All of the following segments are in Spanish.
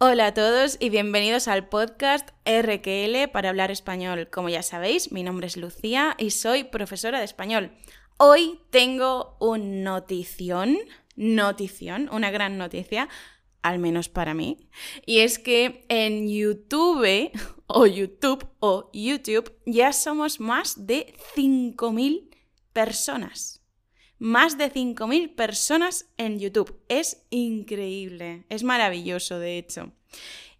Hola a todos y bienvenidos al podcast RQL para hablar español. Como ya sabéis, mi nombre es Lucía y soy profesora de español. Hoy tengo un notición, notición, una gran noticia, al menos para mí, y es que en YouTube o YouTube o YouTube ya somos más de 5.000 personas más de 5.000 personas en YouTube. Es increíble, es maravilloso de hecho.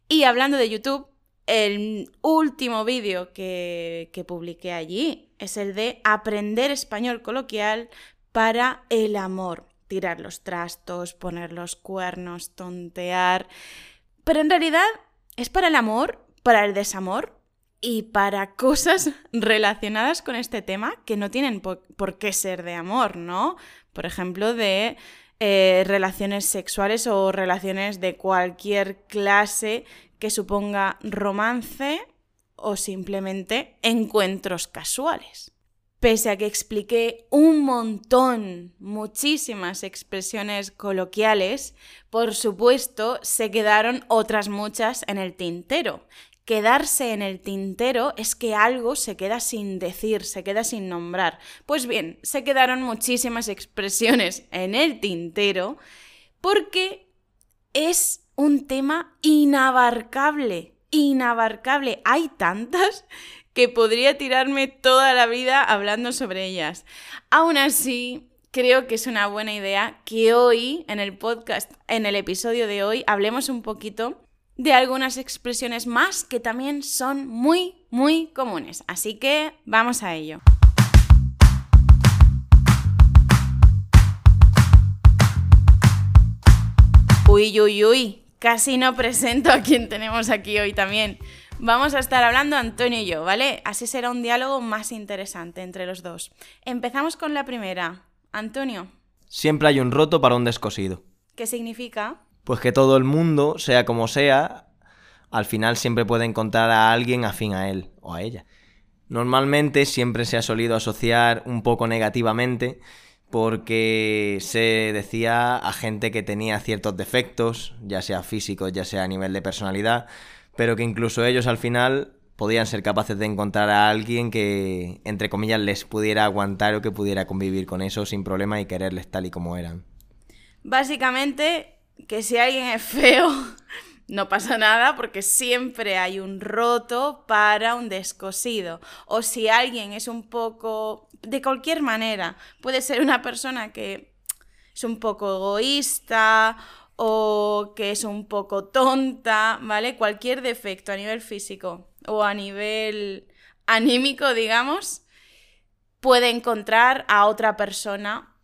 Y hablando de YouTube, el último vídeo que, que publiqué allí es el de aprender español coloquial para el amor. Tirar los trastos, poner los cuernos, tontear. Pero en realidad es para el amor, para el desamor y para cosas relacionadas con este tema que no tienen por, qué ser de amor, ¿no? Por ejemplo, de eh, relaciones sexuales o relaciones de cualquier clase que suponga romance o simplemente encuentros casuales. Pese a que expliqué un montón, muchísimas expresiones coloquiales, por supuesto se quedaron otras muchas en el tintero quedarse en el tintero es que algo se queda sin decir, se queda sin nombrar. Pues bien, se quedaron muchísimas expresiones en el tintero porque es un tema inabarcable, inabarcable. Hay tantas que podría tirarme toda la vida hablando sobre ellas. Aún así, creo que es una buena idea que hoy, en el podcast, en el episodio de hoy, hablemos un poquito de algunas expresiones más que también son muy, muy comunes. Así que vamos a ello. Uy, uy, uy, casi no presento a quien tenemos aquí hoy también. Vamos a estar hablando Antonio y yo, ¿vale? Así será un diálogo más interesante entre los dos. Empezamos con la primera. Antonio. Siempre hay un roto para un descosido. ¿Qué significa? Pues que todo el mundo, sea como sea, al final siempre puede encontrar a alguien afín a él o a ella. Normalmente siempre se ha solido asociar un poco negativamente porque se decía a gente que tenía ciertos defectos, ya sea físicos, ya sea a nivel de personalidad, pero que incluso ellos al final podían ser capaces de encontrar a alguien que, entre comillas, les pudiera aguantar o que pudiera convivir con eso sin problema y quererles tal y como eran. Básicamente, que si alguien es feo, no pasa nada porque siempre hay un roto para un descosido. O si alguien es un poco, de cualquier manera, puede ser una persona que es un poco egoísta o que es un poco tonta, ¿vale? Cualquier defecto a nivel físico o a nivel anímico, digamos, puede encontrar a otra persona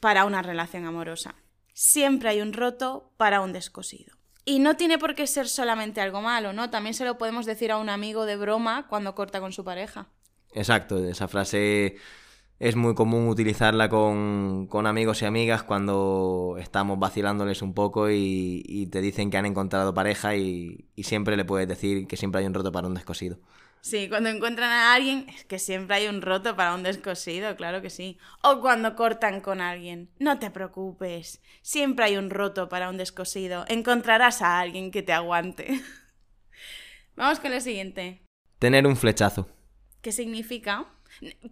para una relación amorosa siempre hay un roto para un descosido. Y no tiene por qué ser solamente algo malo, ¿no? También se lo podemos decir a un amigo de broma cuando corta con su pareja. Exacto, esa frase es muy común utilizarla con, amigos y amigas cuando estamos vacilándoles un poco y, te dicen que han encontrado pareja y, y siempre le puedes decir que siempre hay un roto para un descosido. Sí, cuando encuentran a alguien, es que siempre hay un roto para un descosido, claro que sí. O cuando cortan con alguien, no te preocupes, siempre hay un roto para un descosido. Encontrarás a alguien que te aguante. Vamos con el siguiente. Tener un flechazo. ¿Qué significa?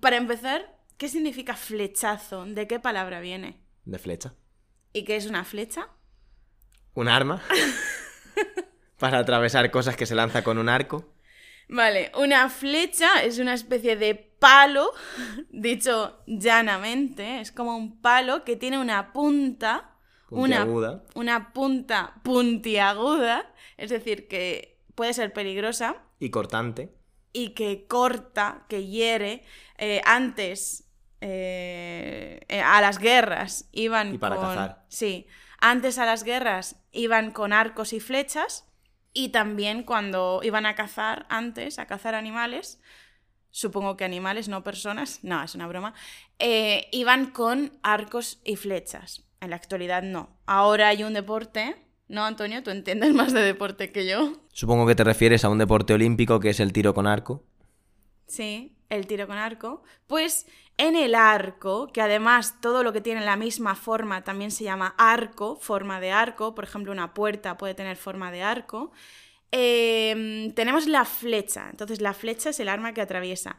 Para empezar, ¿qué significa flechazo? ¿De qué palabra viene? De flecha. ¿Y qué es una flecha? Un arma. para atravesar cosas que se lanza con un arco. Vale, una flecha es una especie de palo, dicho llanamente, es como un palo que tiene una punta, una, una punta puntiaguda, es decir, que puede ser peligrosa. Y cortante. Y que corta, que hiere. Eh, antes, eh, eh, a las guerras iban y para cazar. Sí, antes a las guerras iban con arcos y flechas y también cuando iban a cazar antes, a cazar animales, supongo que animales, no personas, no, es una broma, eh, iban con arcos y flechas. En la actualidad no. Ahora hay un deporte, ¿no, Antonio? Tú entiendes más de deporte que yo. Supongo que te refieres a un deporte olímpico que es el tiro con arco. Sí, el tiro con arco, pues en el arco, que además todo lo que tiene la misma forma también se llama arco, forma de arco, por ejemplo una puerta puede tener forma de arco, em, tenemos la flecha, entonces la flecha es el arma que atraviesa.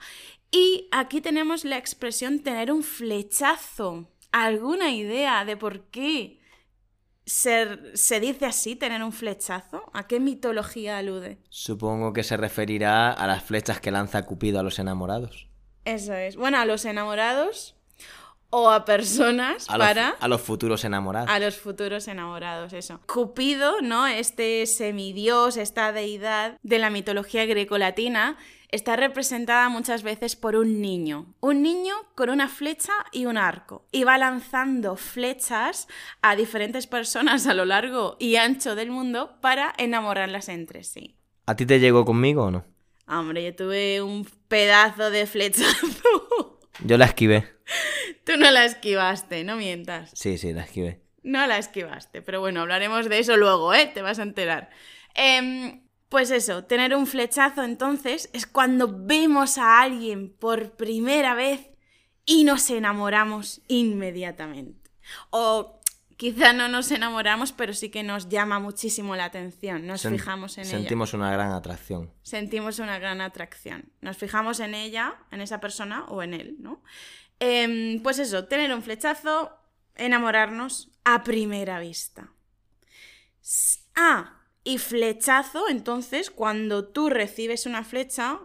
Y aquí tenemos la expresión tener un flechazo. ¿Alguna idea de por qué se, dice así, tener un flechazo? ¿A qué mitología alude? Supongo que se referirá a las flechas que lanza Cupido a los enamorados. Eso es. Bueno, a los enamorados o a personas para... a los futuros enamorados. A los futuros enamorados, eso. Cupido, ¿no? Este semidios, esta deidad de la mitología grecolatina, está representada muchas veces por un niño. Un niño con una flecha y un arco. Y va lanzando flechas a diferentes personas a lo largo y ancho del mundo para enamorarlas entre sí. ¿A ti te llegó conmigo o no? Hombre, yo tuve un pedazo de flechazo. Yo la esquivé. Tú no la esquivaste, no mientas. Sí, sí, la esquivé. No la esquivaste, pero bueno, hablaremos de eso luego, ¿eh? Te vas a enterar. Eh, pues eso, tener un flechazo entonces es cuando vemos a alguien por primera vez y nos enamoramos inmediatamente. O quizá no nos enamoramos, pero sí que nos llama muchísimo la atención, nos fijamos en ella. Sentimos una gran atracción. Sentimos una gran atracción. Nos fijamos en ella, en esa persona o en él, ¿no? Em, pues eso, tener un flechazo, enamorarnos a primera vista. Ah, y flechazo, entonces, cuando tú recibes una flecha,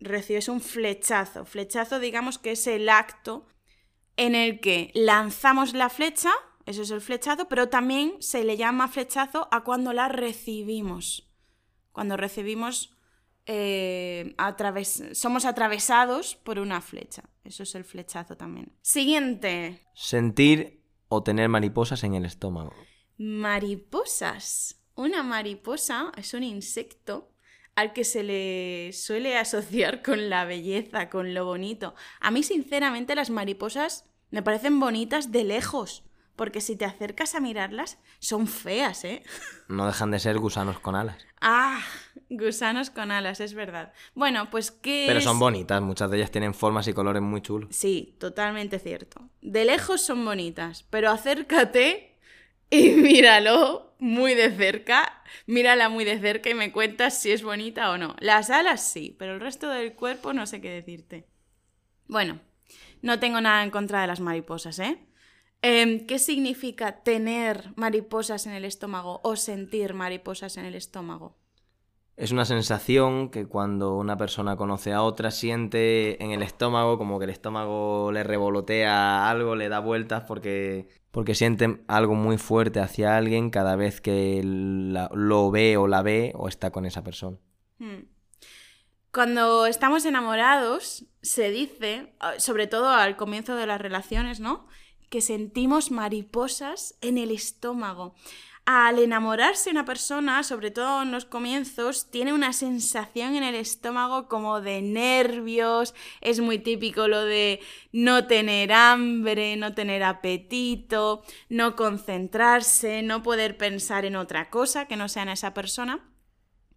recibes un flechazo. Flechazo, digamos que es el acto en el que lanzamos la flecha, eso es el flechazo, pero también se le llama flechazo a cuando la recibimos. Cuando recibimos, eh, somos atravesados por una flecha. Eso es el flechazo también. Siguiente. Sentir o tener mariposas en el estómago. Mariposas. Una mariposa es un insecto al que se le suele asociar con la belleza, con lo bonito. A mí, sinceramente, las mariposas me parecen bonitas de lejos, porque si te acercas a mirarlas, son feas, ¿eh? No dejan de ser gusanos con alas. Ah, gusanos con alas, es verdad. Bueno, pues qué. Pero son bonitas, muchas de ellas tienen formas y colores muy chulos. Sí, totalmente cierto. De lejos son bonitas, pero acércate y míralo muy de cerca, mírala muy de cerca y me cuentas si es bonita o no. Las alas sí, pero el resto del cuerpo no sé qué decirte. Bueno, no tengo nada en contra de las mariposas, ¿eh? Em, ¿Qué significa tener mariposas en el estómago o sentir mariposas en el estómago? Es una sensación que cuando una persona conoce a otra siente en el estómago, como que el estómago le revolotea algo, le da vueltas porque, porque siente algo muy fuerte hacia alguien cada vez que lo ve o la ve o está con esa persona. Hmm. Cuando estamos enamorados, se dice, sobre todo al comienzo de las relaciones, ¿no? Que sentimos mariposas en el estómago al enamorarse una persona, sobre todo en los comienzos, tiene una sensación en el estómago como de nervios, es muy típico lo de no tener hambre, no tener apetito, no concentrarse, no poder pensar en otra cosa que no sea en esa persona.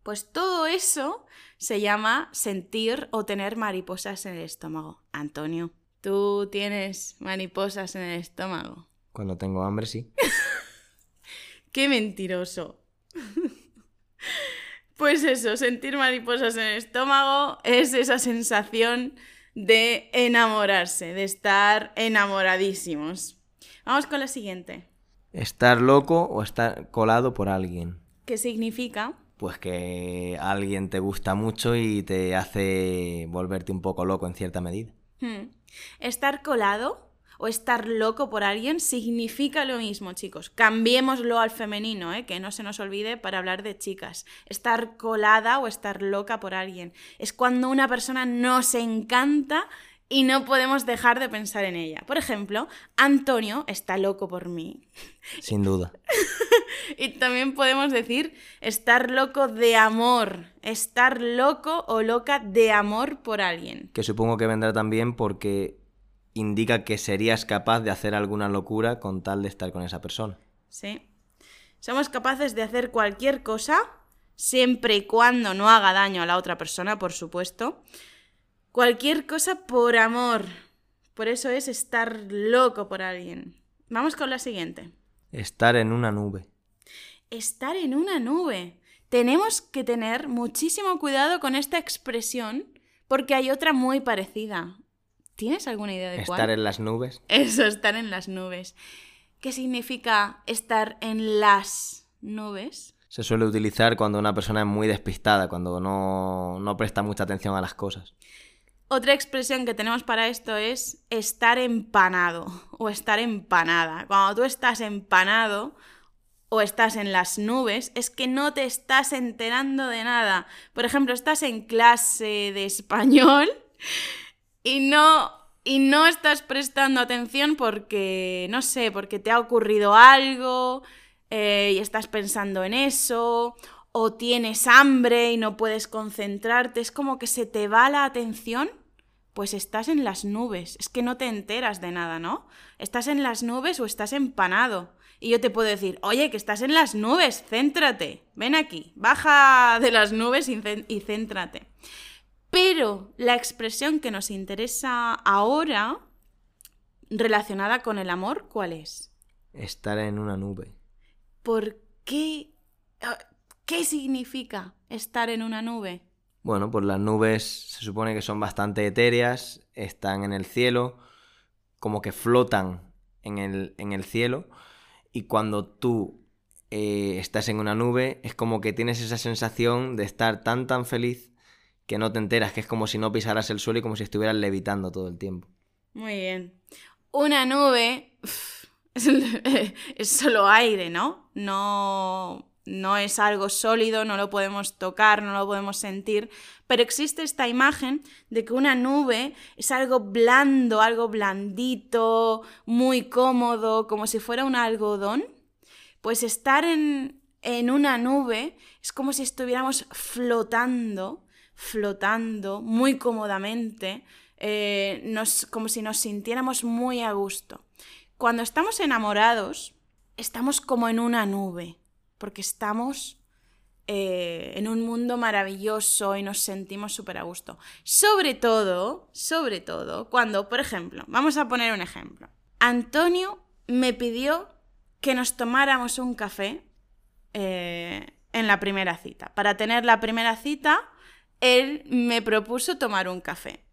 Pues todo eso se llama sentir o tener mariposas en el estómago. Antonio, ¿tú tienes mariposas en el estómago? Cuando tengo hambre, sí. ¡Qué mentiroso! pues eso, sentir mariposas en el estómago es esa sensación de enamorarse, de estar enamoradísimos. Vamos con la siguiente. Estar loco o estar colado por alguien. ¿Qué significa? Pues que alguien te gusta mucho y te hace volverte un poco loco en cierta medida. Hmm. Estar colado o estar loco por alguien significa lo mismo, chicos. Cambiémoslo al femenino, ¿eh? que no se nos olvide para hablar de chicas. Estar colada o estar loca por alguien. Es cuando una persona nos encanta y no podemos dejar de pensar en ella. Por ejemplo, Antonio está loco por mí. Sin duda. y también podemos decir estar loco de amor, estar loco o loca de amor por alguien. Que supongo que vendrá también porque indica que serías capaz de hacer alguna locura con tal de estar con esa persona. Sí. Somos capaces de hacer cualquier cosa, siempre y cuando no haga daño a la otra persona, por supuesto, Cualquier cosa por amor. Por eso es estar loco por alguien. Vamos con la siguiente. Estar en una nube. Estar en una nube. Tenemos que tener muchísimo cuidado con esta expresión porque hay otra muy parecida. ¿Tienes alguna idea de cuál? Estar en las nubes. Eso, estar en las nubes. ¿Qué significa estar en las nubes? Se suele utilizar cuando una persona es muy despistada, cuando no, no presta mucha atención a las cosas. Otra expresión que tenemos para esto es estar empanado o estar empanada. Cuando tú estás empanado o estás en las nubes, es que no te estás enterando de nada. Por ejemplo, estás en clase de español y no y no estás prestando atención porque, no sé, porque te ha ocurrido algo eh, y estás pensando en eso, o tienes hambre y no puedes concentrarte, es como que se te va la atención, pues estás en las nubes, es que no te enteras de nada, ¿no? Estás en las nubes o estás empanado. Y yo te puedo decir, oye, que estás en las nubes, céntrate, ven aquí, baja de las nubes y, y céntrate. Pero la expresión que nos interesa ahora, relacionada con el amor, ¿cuál es? Estar en una nube. ¿Por qué? Ah, ¿Qué significa estar en una nube? Bueno, pues las nubes se supone que son bastante etéreas, están en el cielo, como que flotan en el, en el cielo, y cuando tú eh, estás en una nube es como que tienes esa sensación de estar tan tan feliz que no te enteras, que es como si no pisaras el suelo y como si estuvieras levitando todo el tiempo. Muy bien. Una nube es, solo aire, ¿no? No no es algo sólido, no lo podemos tocar, no lo podemos sentir, pero existe esta imagen de que una nube es algo blando, algo blandito, muy cómodo, como si fuera un algodón. Pues estar en, en una nube es como si estuviéramos flotando flotando muy cómodamente, eh, nos, como si nos sintiéramos muy a gusto. Cuando estamos enamorados, estamos como en una nube, porque estamos eh, en un mundo maravilloso y nos sentimos súper a gusto. Sobre todo, sobre todo, cuando, por ejemplo, vamos a poner un ejemplo. Antonio me pidió que nos tomáramos un café eh, en la primera cita. Para tener la primera cita, él me propuso tomar un café.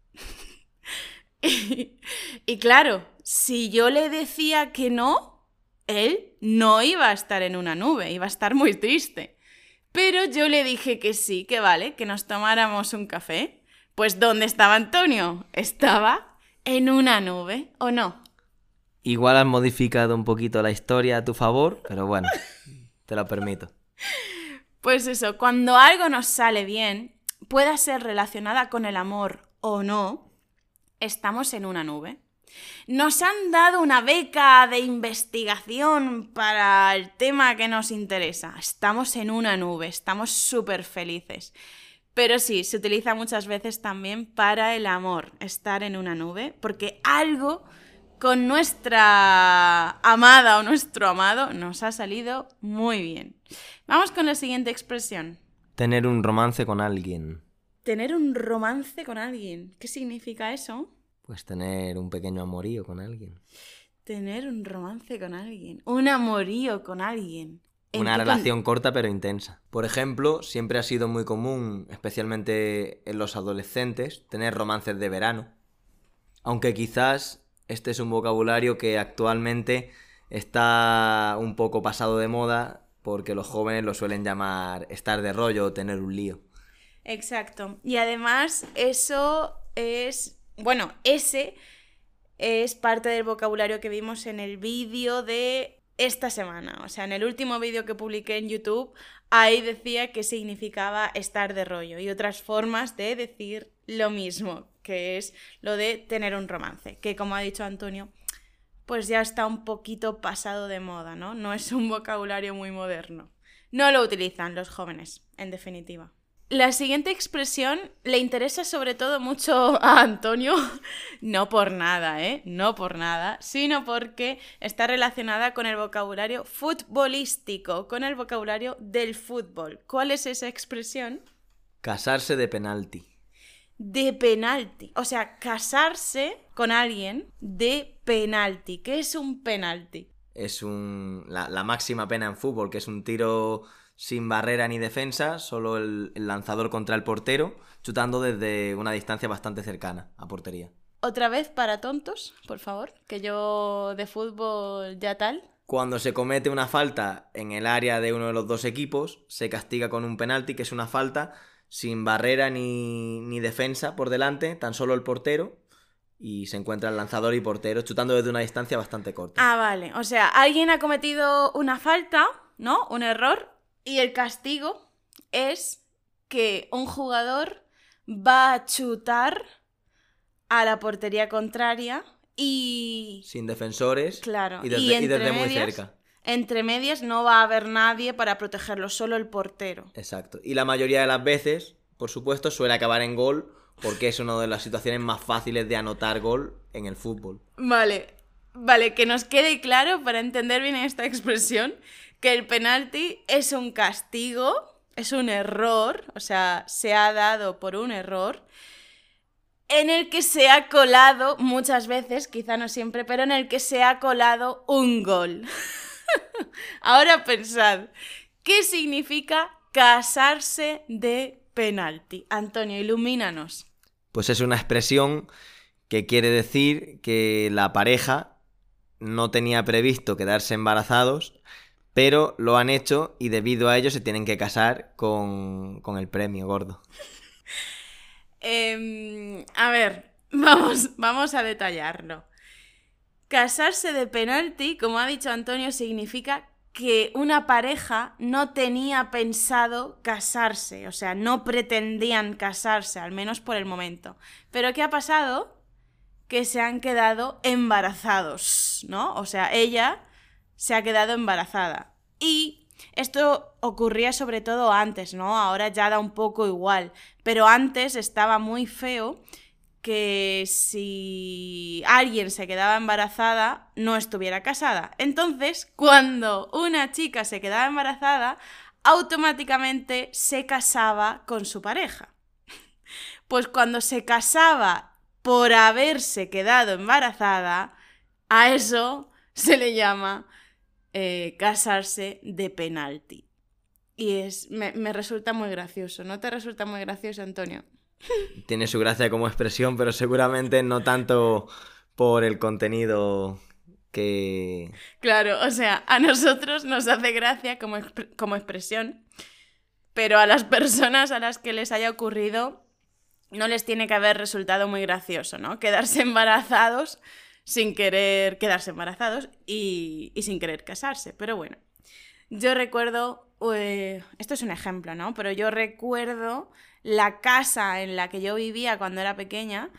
y, claro, si yo le decía que no, él no iba a estar en una nube, iba a estar muy triste. Pero yo le dije que sí, que vale, que nos tomáramos un café. Pues ¿dónde estaba Antonio? Estaba en una nube, ¿o no? Igual has modificado un poquito la historia a tu favor, pero bueno, te lo permito. Pues eso, cuando algo nos sale bien, pueda ser relacionada con el amor o no, estamos en una nube. Nos han dado una beca de investigación para el tema que nos interesa. Estamos en una nube, estamos súper felices. Pero sí, se utiliza muchas veces también para el amor, estar en una nube, porque algo con nuestra amada o nuestro amado nos ha salido muy bien. Vamos con la siguiente expresión. Tener un romance con alguien. Tener un romance con alguien. ¿Qué significa eso? Pues tener un pequeño amorío con alguien. Tener un romance con alguien. Un amorío con alguien. Una relación corta pero intensa. Por ejemplo, siempre ha sido muy común, especialmente en los adolescentes, tener romances de verano. Aunque quizás este es un vocabulario que actualmente está un poco pasado de moda porque los jóvenes lo suelen llamar estar de rollo o tener un lío. Exacto. Y además eso es, bueno, ese es parte del vocabulario que vimos en el vídeo de esta semana. O sea, en el último vídeo que publiqué en YouTube, ahí decía que significaba estar de rollo y otras formas de decir lo mismo, que es lo de tener un romance, que como ha dicho Antonio, pues ya está un poquito pasado de moda, ¿no? No es un vocabulario muy moderno. No lo utilizan los jóvenes, en definitiva. La siguiente expresión le interesa sobre todo mucho a Antonio, no por nada, ¿eh? No por nada, sino porque está relacionada con el vocabulario futbolístico, con el vocabulario del fútbol. ¿Cuál es esa expresión? Casarse de penalti. de penalti. O sea, casarse con alguien de penalti. ¿Qué es un penalti? Es un, la, la máxima pena en fútbol, que es un tiro sin barrera ni defensa, solo el, el lanzador contra el portero, chutando desde una distancia bastante cercana a portería. Otra vez para tontos, por favor, que yo de fútbol ya tal. Cuando se comete una falta en el área de uno de los dos equipos, se castiga con un penalti, que es una falta sin barrera ni, ni defensa por delante, tan solo el portero, y se encuentra el lanzador y portero chutando desde una distancia bastante corta. Ah, vale. O sea, alguien ha cometido una falta, ¿no? Un error. Y el castigo es que un jugador va a chutar a la portería contraria y... Sin defensores Claro. y desde, y y desde muy cerca. Entre medias no va a haber nadie para protegerlo, solo el portero. Exacto. Y la mayoría de las veces, por supuesto, suele acabar en gol porque es una de las situaciones más fáciles de anotar gol en el fútbol. Vale, vale, que nos quede claro para entender bien esta expresión, que el penalti es un castigo, es un error, o sea, se ha dado por un error, en el que se ha colado muchas veces, quizá no siempre, pero en el que se ha colado un gol. Ahora pensad, ¿qué significa casarse de penalti? Antonio, ilumínanos. Pues es una expresión que quiere decir que la pareja no tenía previsto quedarse embarazados, pero lo han hecho y debido a ello se tienen que casar con, con el premio gordo. Em, a ver, vamos, vamos a detallarlo. Casarse de penalti, como ha dicho Antonio, significa que una pareja no tenía pensado casarse, o sea, no pretendían casarse, al menos por el momento. Pero ¿qué ha pasado? Que se han quedado embarazados, ¿no? O sea, ella se ha quedado embarazada. Y esto ocurría sobre todo antes, ¿no? Ahora ya da un poco igual. Pero antes estaba muy feo que si alguien se quedaba embarazada, no estuviera casada. Entonces, cuando una chica se quedaba embarazada, automáticamente se casaba con su pareja. Pues cuando se casaba por haberse quedado embarazada, a eso se le llama eh, casarse de penalti. Y es, me, me resulta muy gracioso. ¿No te resulta muy gracioso, Antonio? Tiene su gracia como expresión, pero seguramente no tanto por el contenido que... Claro, o sea, a nosotros nos hace gracia como, como expresión, pero a las personas a las que les haya ocurrido no les tiene que haber resultado muy gracioso, ¿no? Quedarse embarazados sin querer quedarse embarazados y, sin querer casarse. Pero bueno, yo recuerdo, eh, esto es un ejemplo, ¿no? Pero yo recuerdo la casa en la que yo vivía cuando era pequeña.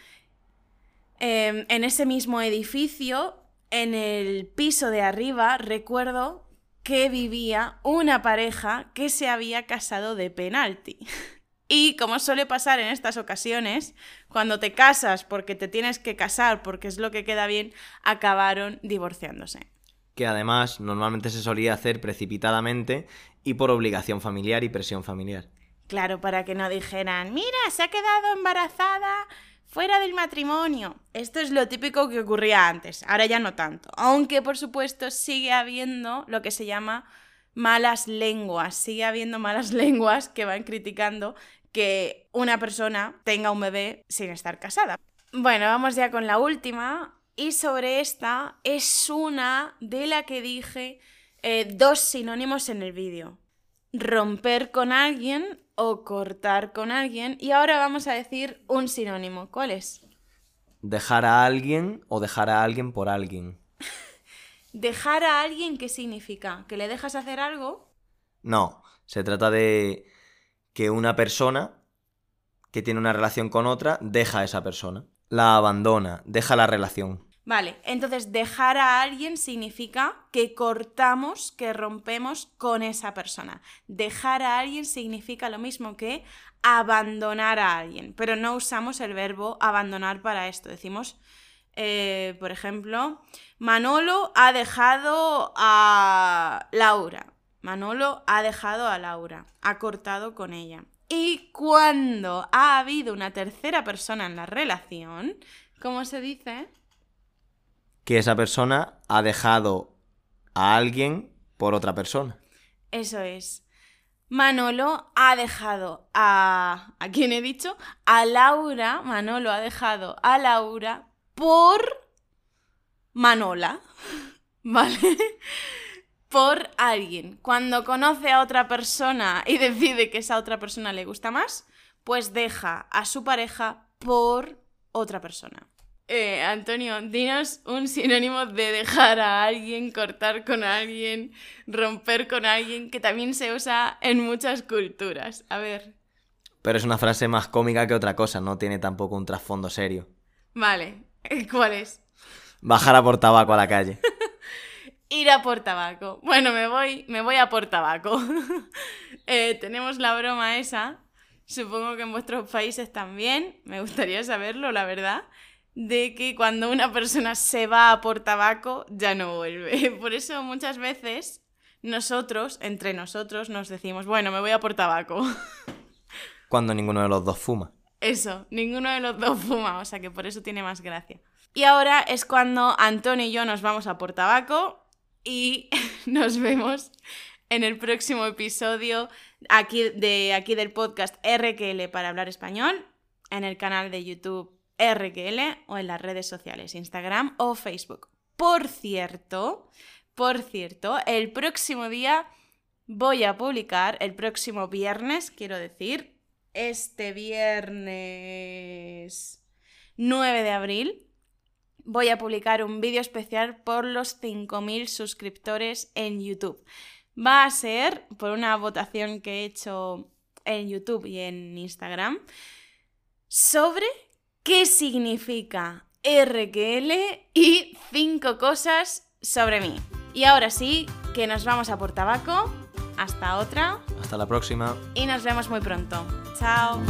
Eh, en ese mismo edificio, en el piso de arriba, recuerdo que vivía una pareja que se había casado de penalti. Y como suele pasar en estas ocasiones, cuando te casas porque te tienes que casar porque es lo que queda bien, acabaron divorciándose. que además normalmente se solía hacer precipitadamente y por obligación familiar y presión familiar. Claro, para que no dijeran, mira, se ha quedado embarazada fuera del matrimonio. Esto es lo típico que ocurría antes, ahora ya no tanto. Aunque, por supuesto, sigue habiendo lo que se llama malas lenguas. Sigue habiendo malas lenguas que van criticando que una persona tenga un bebé sin estar casada. Bueno, vamos ya con la última. Y sobre esta es una de la que dije eh, dos sinónimos en el vídeo. Romper con alguien o cortar con alguien. Y ahora vamos a decir un sinónimo. ¿Cuál es? Dejar a alguien o dejar a alguien por alguien. Dejar a alguien, ¿qué significa? ¿Que le dejas hacer algo? No, se trata de que una persona que tiene una relación con otra deja a esa persona. La abandona, deja la relación. Vale, entonces dejar a alguien significa que cortamos, que rompemos con esa persona. Dejar a alguien significa lo mismo que abandonar a alguien, pero no usamos el verbo abandonar para esto. Decimos, eh, por ejemplo, Manolo ha dejado a Laura. Manolo ha dejado a Laura, ha cortado con ella. Y cuando ha habido una tercera persona en la relación, ¿cómo se dice? Que esa persona ha dejado a alguien por otra persona. Eso es. Manolo ha dejado a... ¿A quién he dicho? A Laura. Manolo ha dejado a Laura por Manola. ¿Vale? Por alguien. Cuando conoce a otra persona y decide que esa otra persona le gusta más, pues deja a su pareja por otra persona. Eh, Antonio, dinos un sinónimo de dejar a alguien, cortar con alguien, romper con alguien, que también se usa en muchas culturas. A ver. Pero es una frase más cómica que otra cosa, no tiene tampoco un trasfondo serio. Vale, ¿cuál es? Bajar a por tabaco a la calle. Ir a por tabaco. Bueno, me voy, me voy a por tabaco. Eh, tenemos la broma esa. Supongo que en vuestros países también. Me gustaría saberlo, la verdad de que cuando una persona se va a por tabaco ya no vuelve. Por eso muchas veces nosotros, entre nosotros, nos decimos, bueno, me voy a por tabaco. Cuando ninguno de los dos fuma. Eso, ninguno de los dos fuma, o sea que por eso tiene más gracia. Y ahora es cuando Antonio y yo nos vamos a por tabaco y nos vemos en el próximo episodio aquí, de aquí del podcast RQL para hablar español, en el canal de YouTube RQL o en las redes sociales, Instagram o Facebook. Por cierto, por cierto, el próximo día voy a publicar, el próximo viernes, quiero decir, este viernes 9 de abril, voy a publicar un vídeo especial por los 5.000 suscriptores en YouTube. Va a ser por una votación que he hecho en YouTube y en Instagram sobre qué significa RQL y cinco cosas sobre mí. Y ahora sí, que nos vamos a por tabaco. Hasta otra. Hasta la próxima. Y nos vemos muy pronto. Chao.